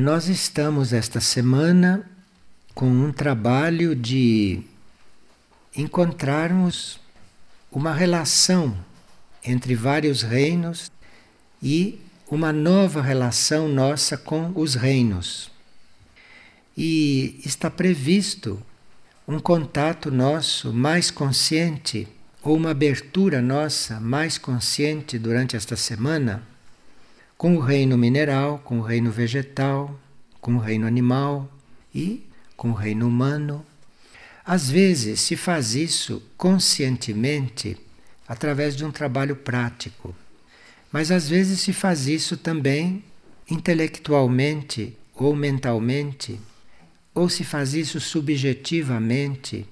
Nós estamos esta semana com um trabalho de encontrarmos uma relação entre vários reinos e uma nova relação nossa com os reinos. E está previsto um contato nosso mais consciente, ou uma abertura nossa mais consciente durante esta semana com o reino mineral, com o reino vegetal, com o reino animal e com o reino humano. Às vezes se faz isso conscientemente através de um trabalho prático, mas às vezes se faz isso também intelectualmente ou mentalmente, ou se faz isso subjetivamente.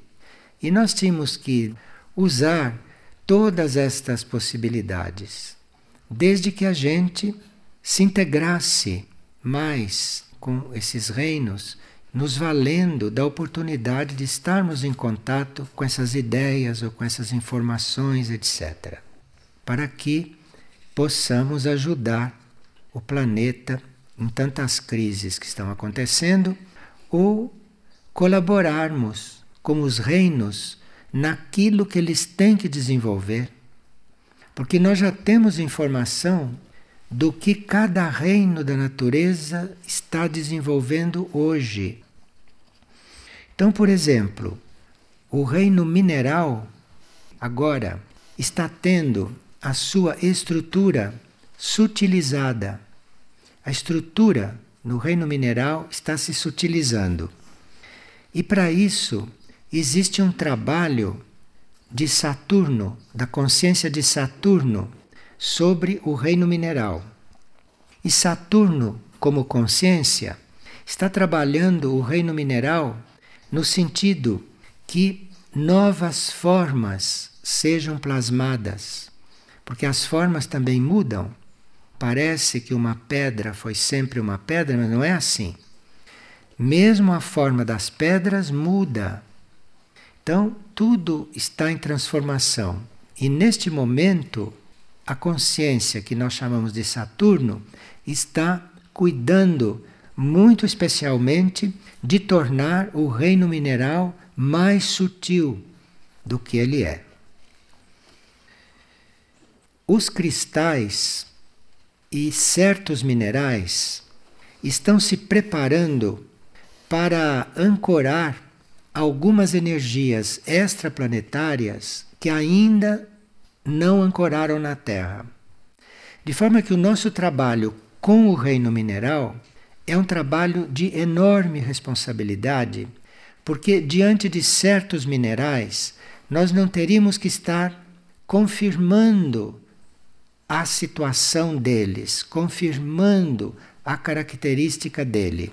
E nós tínhamos que usar todas estas possibilidades, desde que a gente se integrasse mais com esses reinos, nos valendo da oportunidade de estarmos em contato com essas ideias ou com essas informações, etc., para que possamos ajudar o planeta em tantas crises que estão acontecendo ou colaborarmos com os reinos naquilo que eles têm que desenvolver. Porque nós já temos informação do que cada reino da natureza está desenvolvendo hoje. Então, por exemplo, o reino mineral agora está tendo a sua estrutura sutilizada. A estrutura no reino mineral está se sutilizando. E para isso existe um trabalho de Saturno, da consciência de Saturno, sobre o reino mineral. E Saturno, como consciência, está trabalhando o reino mineral no sentido que novas formas sejam plasmadas, porque as formas também mudam. Parece que uma pedra foi sempre uma pedra, mas não é assim. Mesmo a forma das pedras muda. Então, tudo está em transformação. E neste momento, a consciência que nós chamamos de Saturno está cuidando muito especialmente de tornar o reino mineral mais sutil do que ele é. Os cristais e certos minerais estão se preparando para ancorar algumas energias extraplanetárias que ainda não ancoraram na Terra. De forma que o nosso trabalho com o reino mineral é um trabalho de enorme responsabilidade, porque diante de certos minerais nós não teríamos que estar confirmando a situação deles, confirmando a característica dele,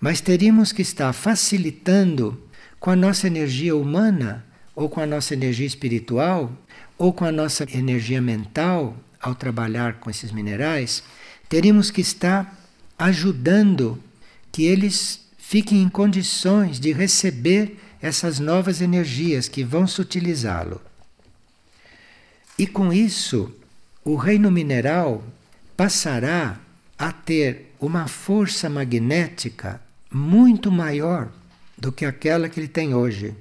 mas teríamos que estar facilitando com a nossa energia humana ou com a nossa energia espiritual ou com a nossa energia mental ao trabalhar com esses minerais, teríamos que estar ajudando que eles fiquem em condições de receber essas novas energias que vão sutilizá-lo. E com isso, o reino mineral passará a ter uma força magnética muito maior do que aquela que ele tem hoje.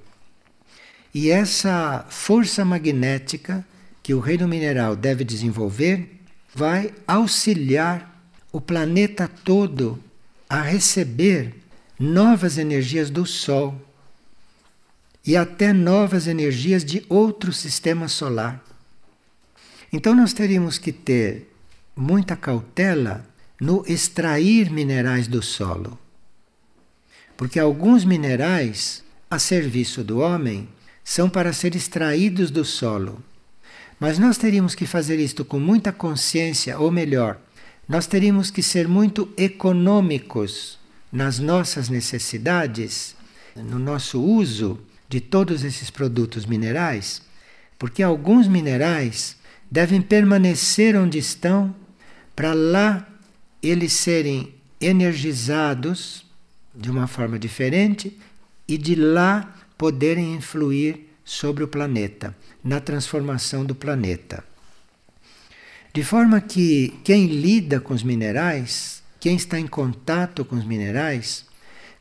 E essa força magnética que o reino mineral deve desenvolver vai auxiliar o planeta todo a receber novas energias do Sol e até novas energias de outro sistema solar. Então nós teríamos que ter muita cautela no extrair minerais do solo. Porque alguns minerais, a serviço do homem, são para ser extraídos do solo. Mas nós teríamos que fazer isto com muita consciência, ou melhor, nós teríamos que ser muito econômicos nas nossas necessidades, no nosso uso de todos esses produtos minerais, porque alguns minerais devem permanecer onde estão para lá eles serem energizados de uma forma diferente e de lá poderem influir sobre o planeta, na transformação do planeta. De forma que quem lida com os minerais, quem está em contato com os minerais,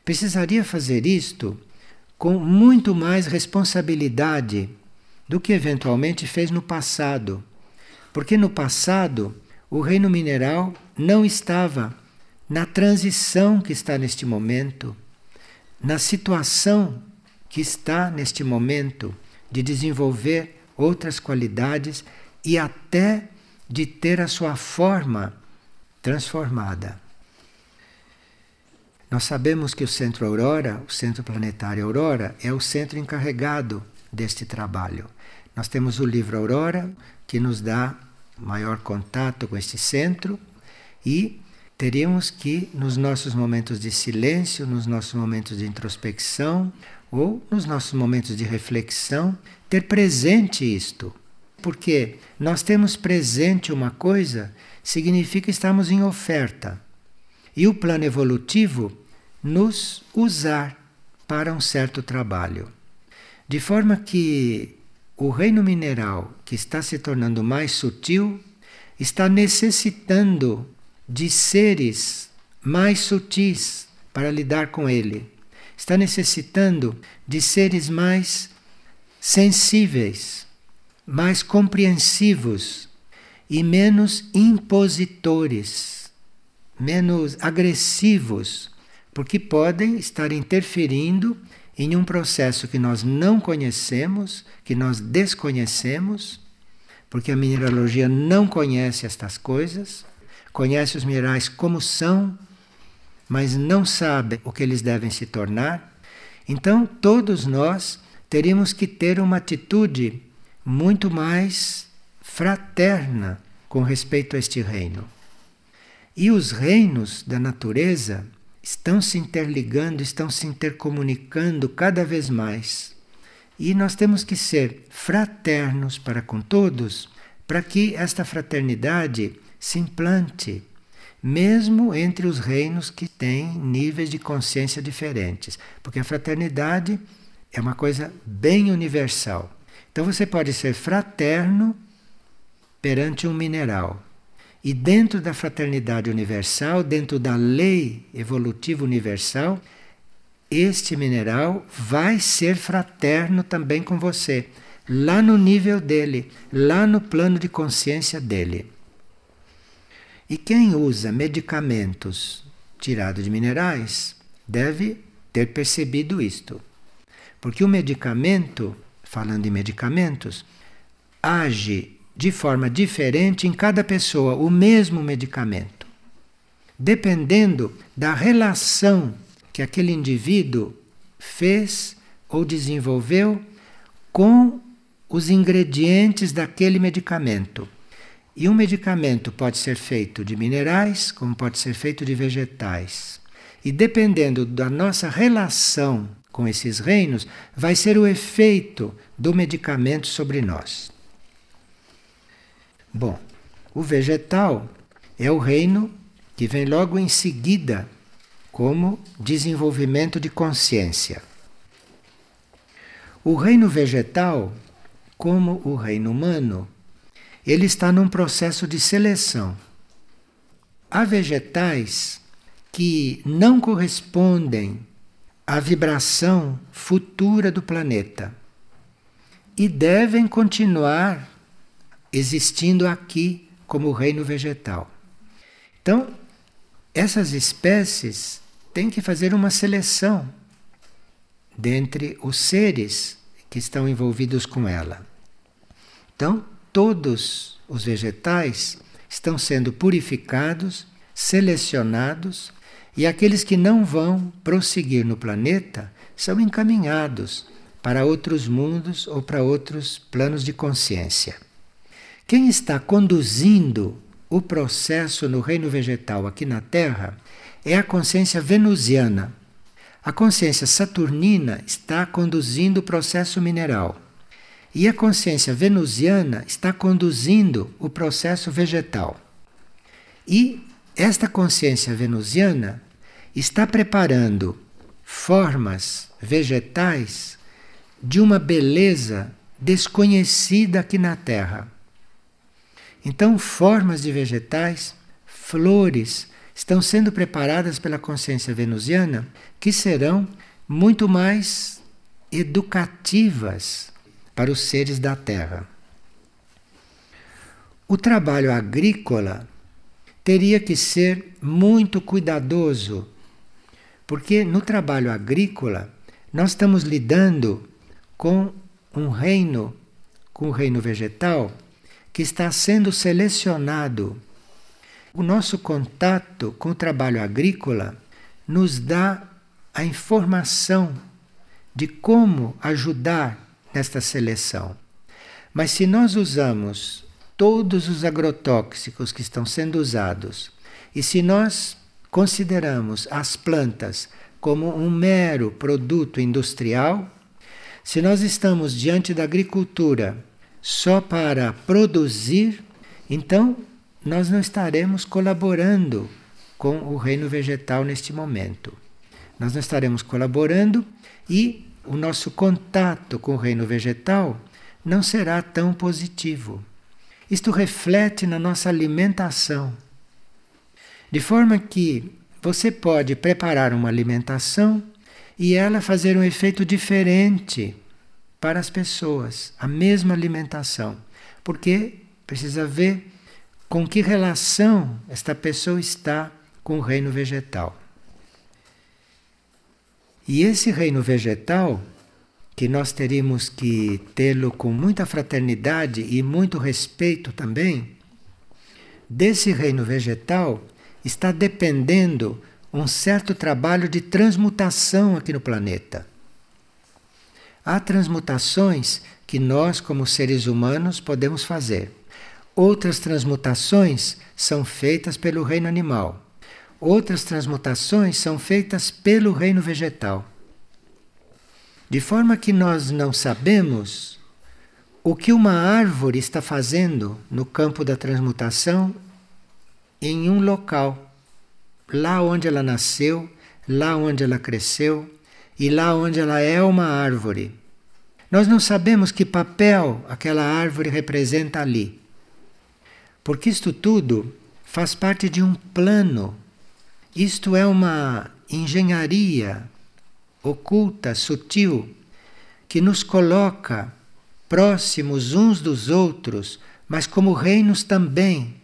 precisaria fazer isto com muito mais responsabilidade do que eventualmente fez no passado. Porque no passado o reino mineral não estava na transição que está neste momento, na situação que está neste momento de desenvolver outras qualidades e até de ter a sua forma transformada. Nós sabemos que o centro Aurora, o centro planetário Aurora, é o centro encarregado deste trabalho. Nós temos o livro Aurora, que nos dá maior contato com este centro, e teríamos que, nos nossos momentos de silêncio, nos nossos momentos de introspecção ou nos nossos momentos de reflexão, ter presente isto. Porque nós temos presente uma coisa significa estarmos em oferta. E o plano evolutivo nos usar para um certo trabalho. De forma que o reino mineral, que está se tornando mais sutil, está necessitando de seres mais sutis para lidar com ele. Está necessitando de seres mais sensíveis, mais compreensivos e menos impositores, menos agressivos porque podem estar interferindo em um processo que nós não conhecemos, que nós desconhecemos, porque a mineralogia não conhece estas coisas, conhece os minerais como são, mas não sabe o que eles devem se tornar. Então, todos nós teríamos que ter uma atitude muito mais fraterna com respeito a este reino. E os reinos da natureza estão se interligando, estão se intercomunicando cada vez mais. E nós temos que ser fraternos para com todos, para que esta fraternidade se implante, mesmo entre os reinos que têm níveis de consciência diferentes, porque a fraternidade é uma coisa bem universal. Então você pode ser fraterno perante um mineral, e dentro da fraternidade universal, dentro da lei evolutiva universal, este mineral vai ser fraterno também com você, lá no nível dele, lá no plano de consciência dele. E quem usa medicamentos tirados de minerais deve ter percebido isto. Porque o medicamento, falando em medicamentos, age de forma diferente em cada pessoa o mesmo medicamento, dependendo da relação que aquele indivíduo fez ou desenvolveu com os ingredientes daquele medicamento. E um medicamento pode ser feito de minerais, como pode ser feito de vegetais. E dependendo da nossa relação com esses reinos, vai ser o efeito do medicamento sobre nós. Bom, o vegetal é o reino que vem logo em seguida como desenvolvimento de consciência. O reino vegetal, como o reino humano, ele está num processo de seleção. Há vegetais que não correspondem à vibração futura do planeta e devem continuar existindo aqui como reino vegetal. Então, essas espécies têm que fazer uma seleção dentre os seres que estão envolvidos com ela. Então, todos os vegetais estão sendo purificados, selecionados, e aqueles que não vão prosseguir no planeta são encaminhados para outros mundos ou para outros planos de consciência. Quem está conduzindo o processo no reino vegetal aqui na Terra é a consciência venusiana. A consciência saturnina está conduzindo o processo mineral. E a consciência venusiana está conduzindo o processo vegetal. E esta consciência venusiana está preparando formas vegetais de uma beleza desconhecida aqui na Terra. Então, formas de vegetais, flores estão sendo preparadas pela consciência venusiana que serão muito mais educativas para os seres da Terra. O trabalho agrícola teria que ser muito cuidadoso, porque no trabalho agrícola nós estamos lidando com um reino, com o reino vegetal, que está sendo selecionado. O nosso contato com o trabalho agrícola nos dá a informação de como ajudar nesta seleção. Mas se nós usamos todos os agrotóxicos que estão sendo usados e se nós consideramos as plantas como um mero produto industrial, se nós estamos diante da agricultura só para produzir, então nós não estaremos colaborando com o reino vegetal neste momento. Nós não estaremos colaborando e o nosso contato com o reino vegetal não será tão positivo. Isto reflete na nossa alimentação. De forma que você pode preparar uma alimentação e ela fazer um efeito diferente para as pessoas, a mesma alimentação, porque precisa ver com que relação esta pessoa está com o reino vegetal. E esse reino vegetal, que nós teríamos que tê-lo com muita fraternidade e muito respeito também, desse reino vegetal está dependendo um certo trabalho de transmutação aqui no planeta. Há transmutações que nós, como seres humanos, podemos fazer. Outras transmutações são feitas pelo reino animal. Outras transmutações são feitas pelo reino vegetal. De forma que nós não sabemos o que uma árvore está fazendo no campo da transmutação em um local, lá onde ela nasceu, lá onde ela cresceu e lá onde ela é uma árvore. Nós não sabemos que papel aquela árvore representa ali. Porque isto tudo faz parte de um plano isto é uma engenharia oculta, sutil, que nos coloca próximos uns dos outros, mas como reinos também.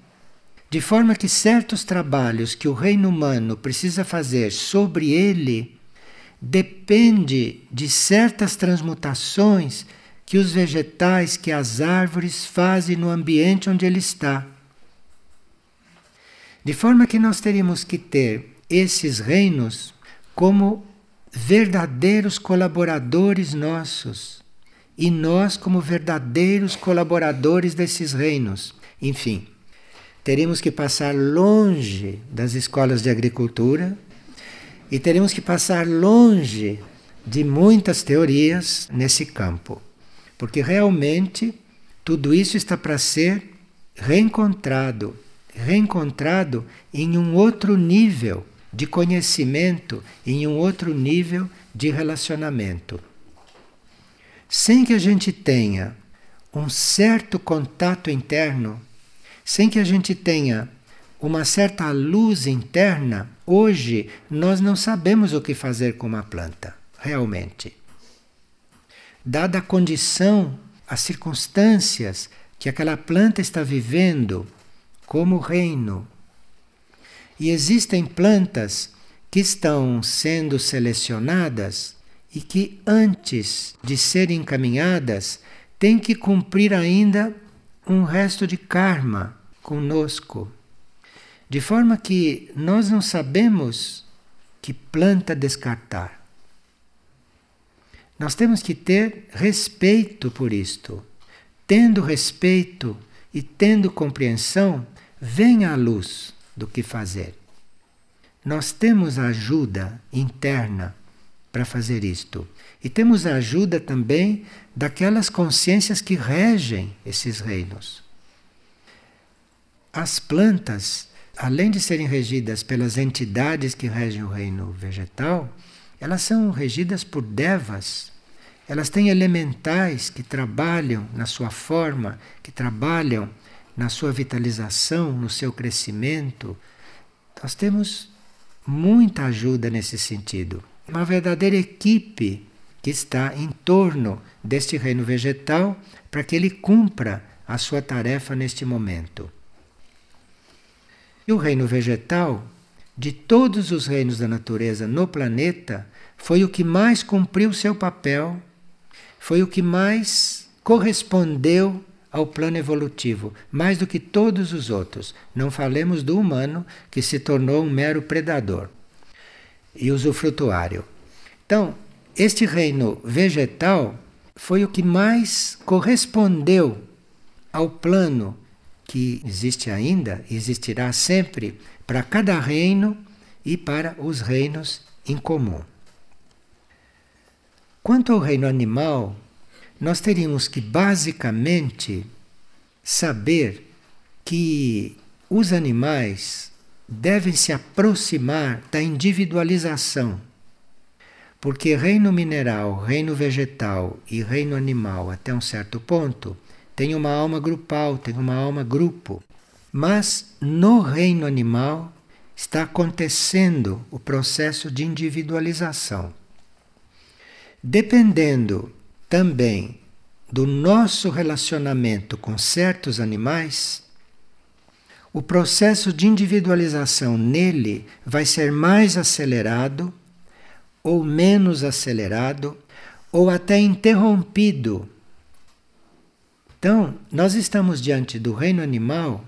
De forma que certos trabalhos que o reino humano precisa fazer sobre ele depende de certas transmutações que os vegetais, que as árvores fazem no ambiente onde ele está. De forma que nós teríamos que ter esses reinos como verdadeiros colaboradores nossos e nós como verdadeiros colaboradores desses reinos. Enfim, teríamos que passar longe das escolas de agricultura e teríamos que passar longe de muitas teorias nesse campo, porque realmente tudo isso está para ser reencontrado reencontrado em um outro nível de conhecimento, em um outro nível de relacionamento. Sem que a gente tenha um certo contato interno, sem que a gente tenha uma certa luz interna, hoje nós não sabemos o que fazer com uma planta, realmente. Dada a condição, as circunstâncias que aquela planta está vivendo, como reino. E existem plantas que estão sendo selecionadas e que antes de serem encaminhadas têm que cumprir ainda um resto de karma conosco. De forma que nós não sabemos que planta descartar. Nós temos que ter respeito por isto. Tendo respeito e tendo compreensão, venha à luz do que fazer. Nós temos ajuda interna para fazer isto. E temos a ajuda também daquelas consciências que regem esses reinos. As plantas, além de serem regidas pelas entidades que regem o reino vegetal, elas são regidas por devas. Elas têm elementais que trabalham na sua forma, que trabalham na sua vitalização, no seu crescimento, Nós temos muita ajuda nesse sentido. Uma verdadeira equipe que está em torno deste reino vegetal para que ele cumpra a sua tarefa neste momento. E o reino vegetal, de todos os reinos da natureza no planeta, foi o que mais cumpriu seu papel, foi o que mais correspondeu ao plano evolutivo, mais do que todos os outros. Não falemos do humano, que se tornou um mero predador e usufrutuário. Então, este reino vegetal foi o que mais correspondeu ao plano que existe ainda existirá sempre para cada reino e para os reinos em comum. Quanto ao reino animal, nós teríamos que basicamente saber que os animais devem se aproximar da individualização. Porque reino mineral, reino vegetal e reino animal, até um certo ponto, tem uma alma grupal, tem uma alma grupo. Mas no reino animal está acontecendo o processo de individualização. Dependendo também do nosso relacionamento com certos animais, o processo de individualização nele vai ser mais acelerado ou menos acelerado ou até interrompido. Então, nós estamos diante do reino animal,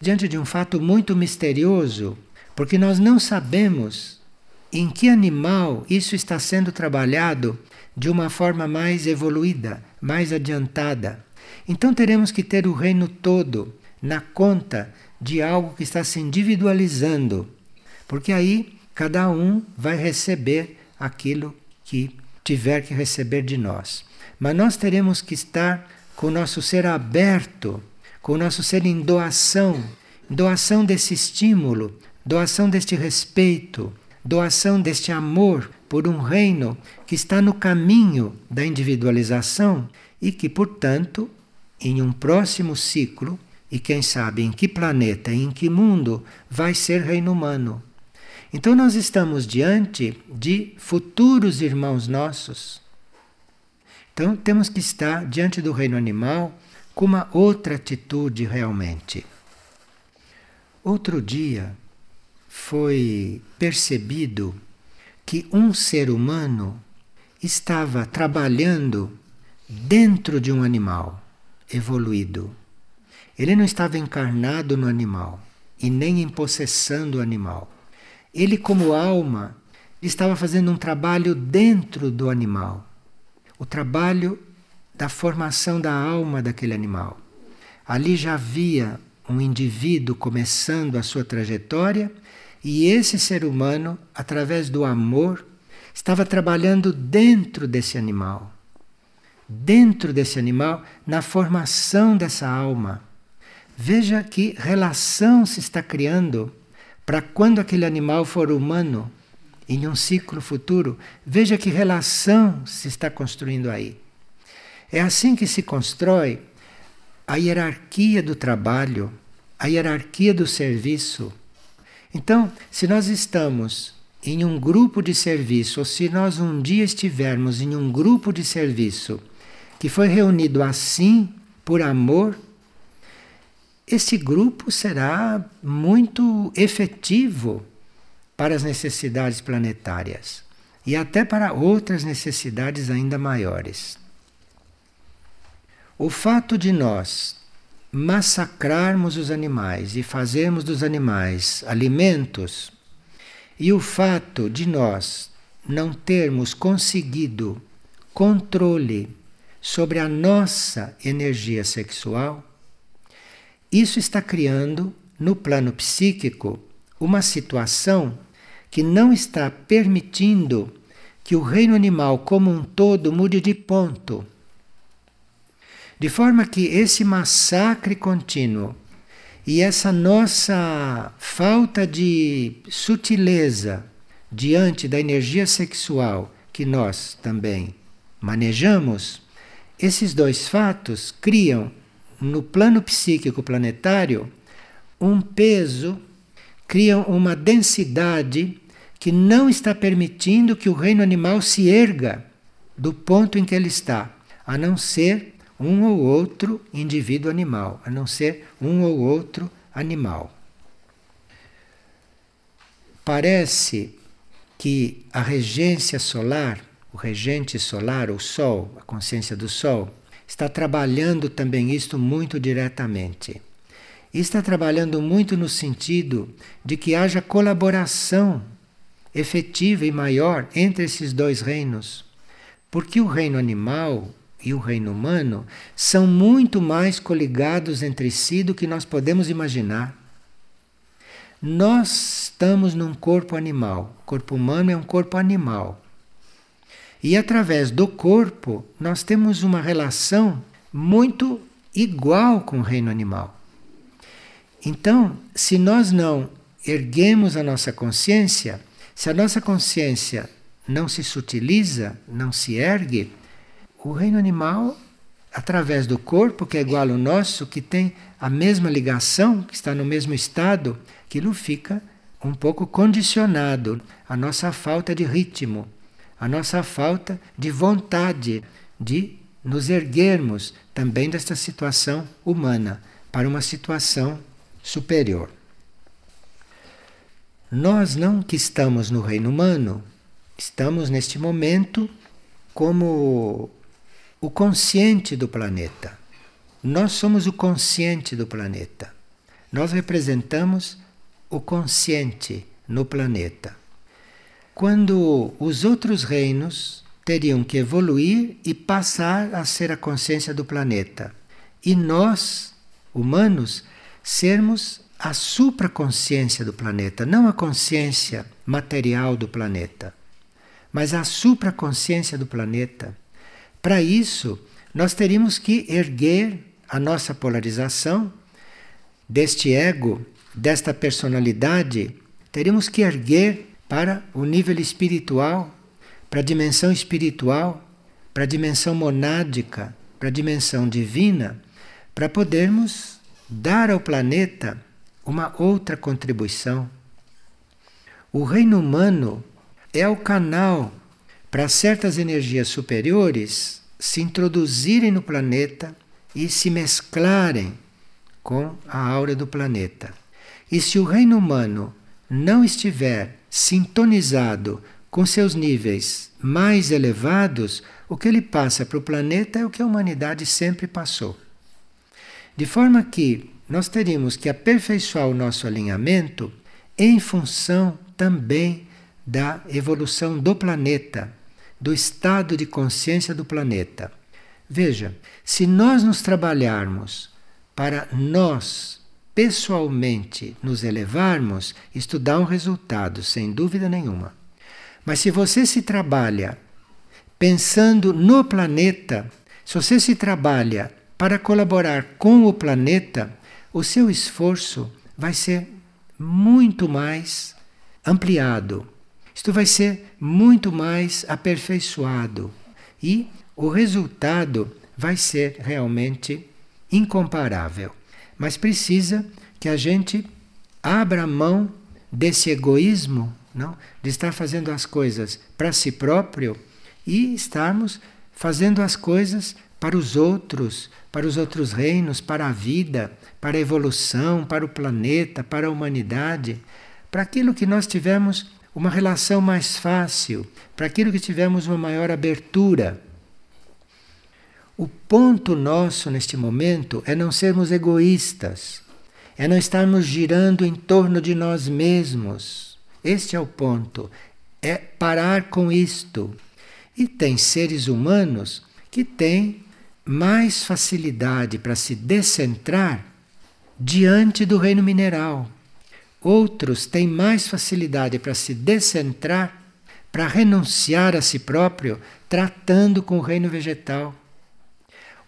diante de um fato muito misterioso, porque nós não sabemos em que animal isso está sendo trabalhado de uma forma mais evoluída, mais adiantada. Então teremos que ter o reino todo na conta de algo que está se individualizando, porque aí cada um vai receber aquilo que tiver que receber de nós. Mas nós teremos que estar com o nosso ser aberto, com o nosso ser em doação, doação desse estímulo, doação deste respeito, doação deste amor por um reino que está no caminho da individualização e que, portanto, em um próximo ciclo, e quem sabe em que planeta e em que mundo vai ser reino humano. Então nós estamos diante de futuros irmãos nossos. Então temos que estar diante do reino animal com uma outra atitude realmente. Outro dia foi percebido que um ser humano estava trabalhando dentro de um animal evoluído. Ele não estava encarnado no animal e nem em possessão do animal. Ele, como alma, estava fazendo um trabalho dentro do animal o trabalho da formação da alma daquele animal. Ali já havia um indivíduo começando a sua trajetória e esse ser humano, através do amor, estava trabalhando dentro desse animal. Dentro desse animal, na formação dessa alma. Veja que relação se está criando para quando aquele animal for humano, em um ciclo futuro. Veja que relação se está construindo aí. É assim que se constrói a hierarquia do trabalho, a hierarquia do serviço. Então, se nós estamos em um grupo de serviço, ou se nós um dia estivermos em um grupo de serviço que foi reunido assim por amor, esse grupo será muito efetivo para as necessidades planetárias e até para outras necessidades ainda maiores. O fato de nós massacrarmos os animais e fazermos dos animais alimentos, e o fato de nós não termos conseguido controle sobre a nossa energia sexual, isso está criando no plano psíquico uma situação que não está permitindo que o reino animal como um todo mude de ponto. De forma que esse massacre contínuo e essa nossa falta de sutileza diante da energia sexual que nós também manejamos, esses dois fatos criam no plano psíquico planetário um peso criam uma densidade que não está permitindo que o reino animal se erga do ponto em que ele está, a não ser um ou outro indivíduo animal, a não ser um ou outro animal. Parece que a regência solar, o regente solar, o Sol, a consciência do Sol, está trabalhando também isto muito diretamente. E está trabalhando muito no sentido de que haja colaboração efetiva e maior entre esses dois reinos. Porque o reino animal e o reino humano são muito mais coligados entre si do que nós podemos imaginar. Nós estamos num corpo animal. O corpo humano é um corpo animal. E através do corpo, nós temos uma relação muito igual com o reino animal. Então, se nós não erguemos a nossa consciência, se a nossa consciência não se sutiliza, não se ergue, o reino animal, através do corpo, que é igual ao nosso, que tem a mesma ligação, que está no mesmo estado, aquilo fica um pouco condicionado à nossa falta de ritmo, à nossa falta de vontade de nos erguermos também desta situação humana para uma situação superior. Nós não que estamos no reino humano, estamos neste momento como o consciente do planeta. Nós somos o consciente do planeta. Nós representamos o consciente no planeta. Quando os outros reinos teriam que evoluir e passar a ser a consciência do planeta. E nós, humanos, sermos a supraconsciência do planeta, não a consciência material do planeta, mas a supraconsciência do planeta. Para isso, nós teríamos que erguer a nossa polarização deste ego, desta personalidade, teríamos que erguer para o nível espiritual, para a dimensão espiritual, para a dimensão monádica, para a dimensão divina, para podermos dar ao planeta uma outra contribuição. O reino humano é o canal para certas energias superiores se introduzirem no planeta e se mesclarem com a aura do planeta. E se o reino humano não estiver sintonizado com seus níveis mais elevados, o que ele passa para o planeta é o que a humanidade sempre passou. De forma que nós teríamos que aperfeiçoar o nosso alinhamento em função também da evolução do planeta, do estado de consciência do planeta. Veja, se nós nos trabalharmos para nós pessoalmente nos elevarmos, isto dá um resultado, sem dúvida nenhuma. Mas se você se trabalha pensando no planeta, se você se trabalha para colaborar com o planeta, o seu esforço vai ser muito mais ampliado. Isto vai ser muito mais aperfeiçoado e o resultado vai ser realmente incomparável. Mas precisa que a gente abra mão desse egoísmo, não? de estar fazendo as coisas para si próprio e estarmos fazendo as coisas para os outros, para os outros reinos, para a vida, para a evolução, para o planeta, para a humanidade, para aquilo que nós tivemos uma relação mais fácil, para aquilo que tivemos uma maior abertura. O ponto nosso neste momento é não sermos egoístas, é não estarmos girando em torno de nós mesmos. Este é o ponto. É parar com isto. E tem seres humanos que têm mais facilidade para se descentrar diante do reino mineral. Outros têm mais facilidade para se descentrar, para renunciar a si próprio, tratando com o reino vegetal.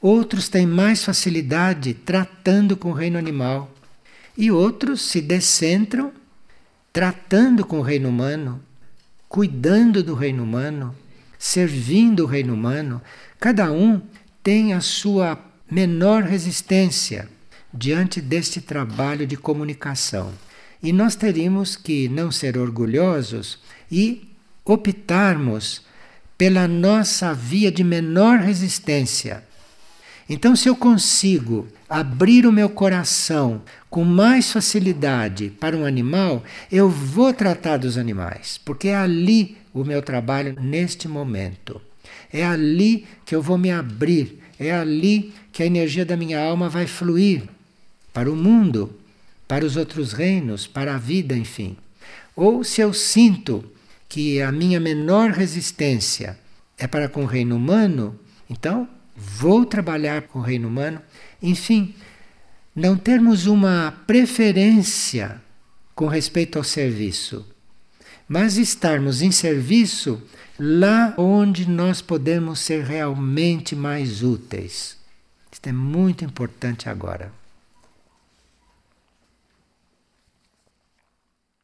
Outros têm mais facilidade tratando com o reino animal. E outros se descentram tratando com o reino humano, cuidando do reino humano, servindo o reino humano. Cada um tem a sua menor resistência diante deste trabalho de comunicação. E nós teríamos que não ser orgulhosos e optarmos pela nossa via de menor resistência. Então, se eu consigo abrir o meu coração com mais facilidade para um animal, eu vou tratar dos animais, porque é ali o meu trabalho neste momento. É ali que eu vou me abrir, é ali que a energia da minha alma vai fluir para o mundo, para os outros reinos, para a vida, enfim. Ou se eu sinto que a minha menor resistência é para com o reino humano, então vou trabalhar com o reino humano. Enfim, não termos uma preferência com respeito ao serviço, mas estarmos em serviço lá onde nós podemos ser realmente mais úteis. Isto é muito importante agora.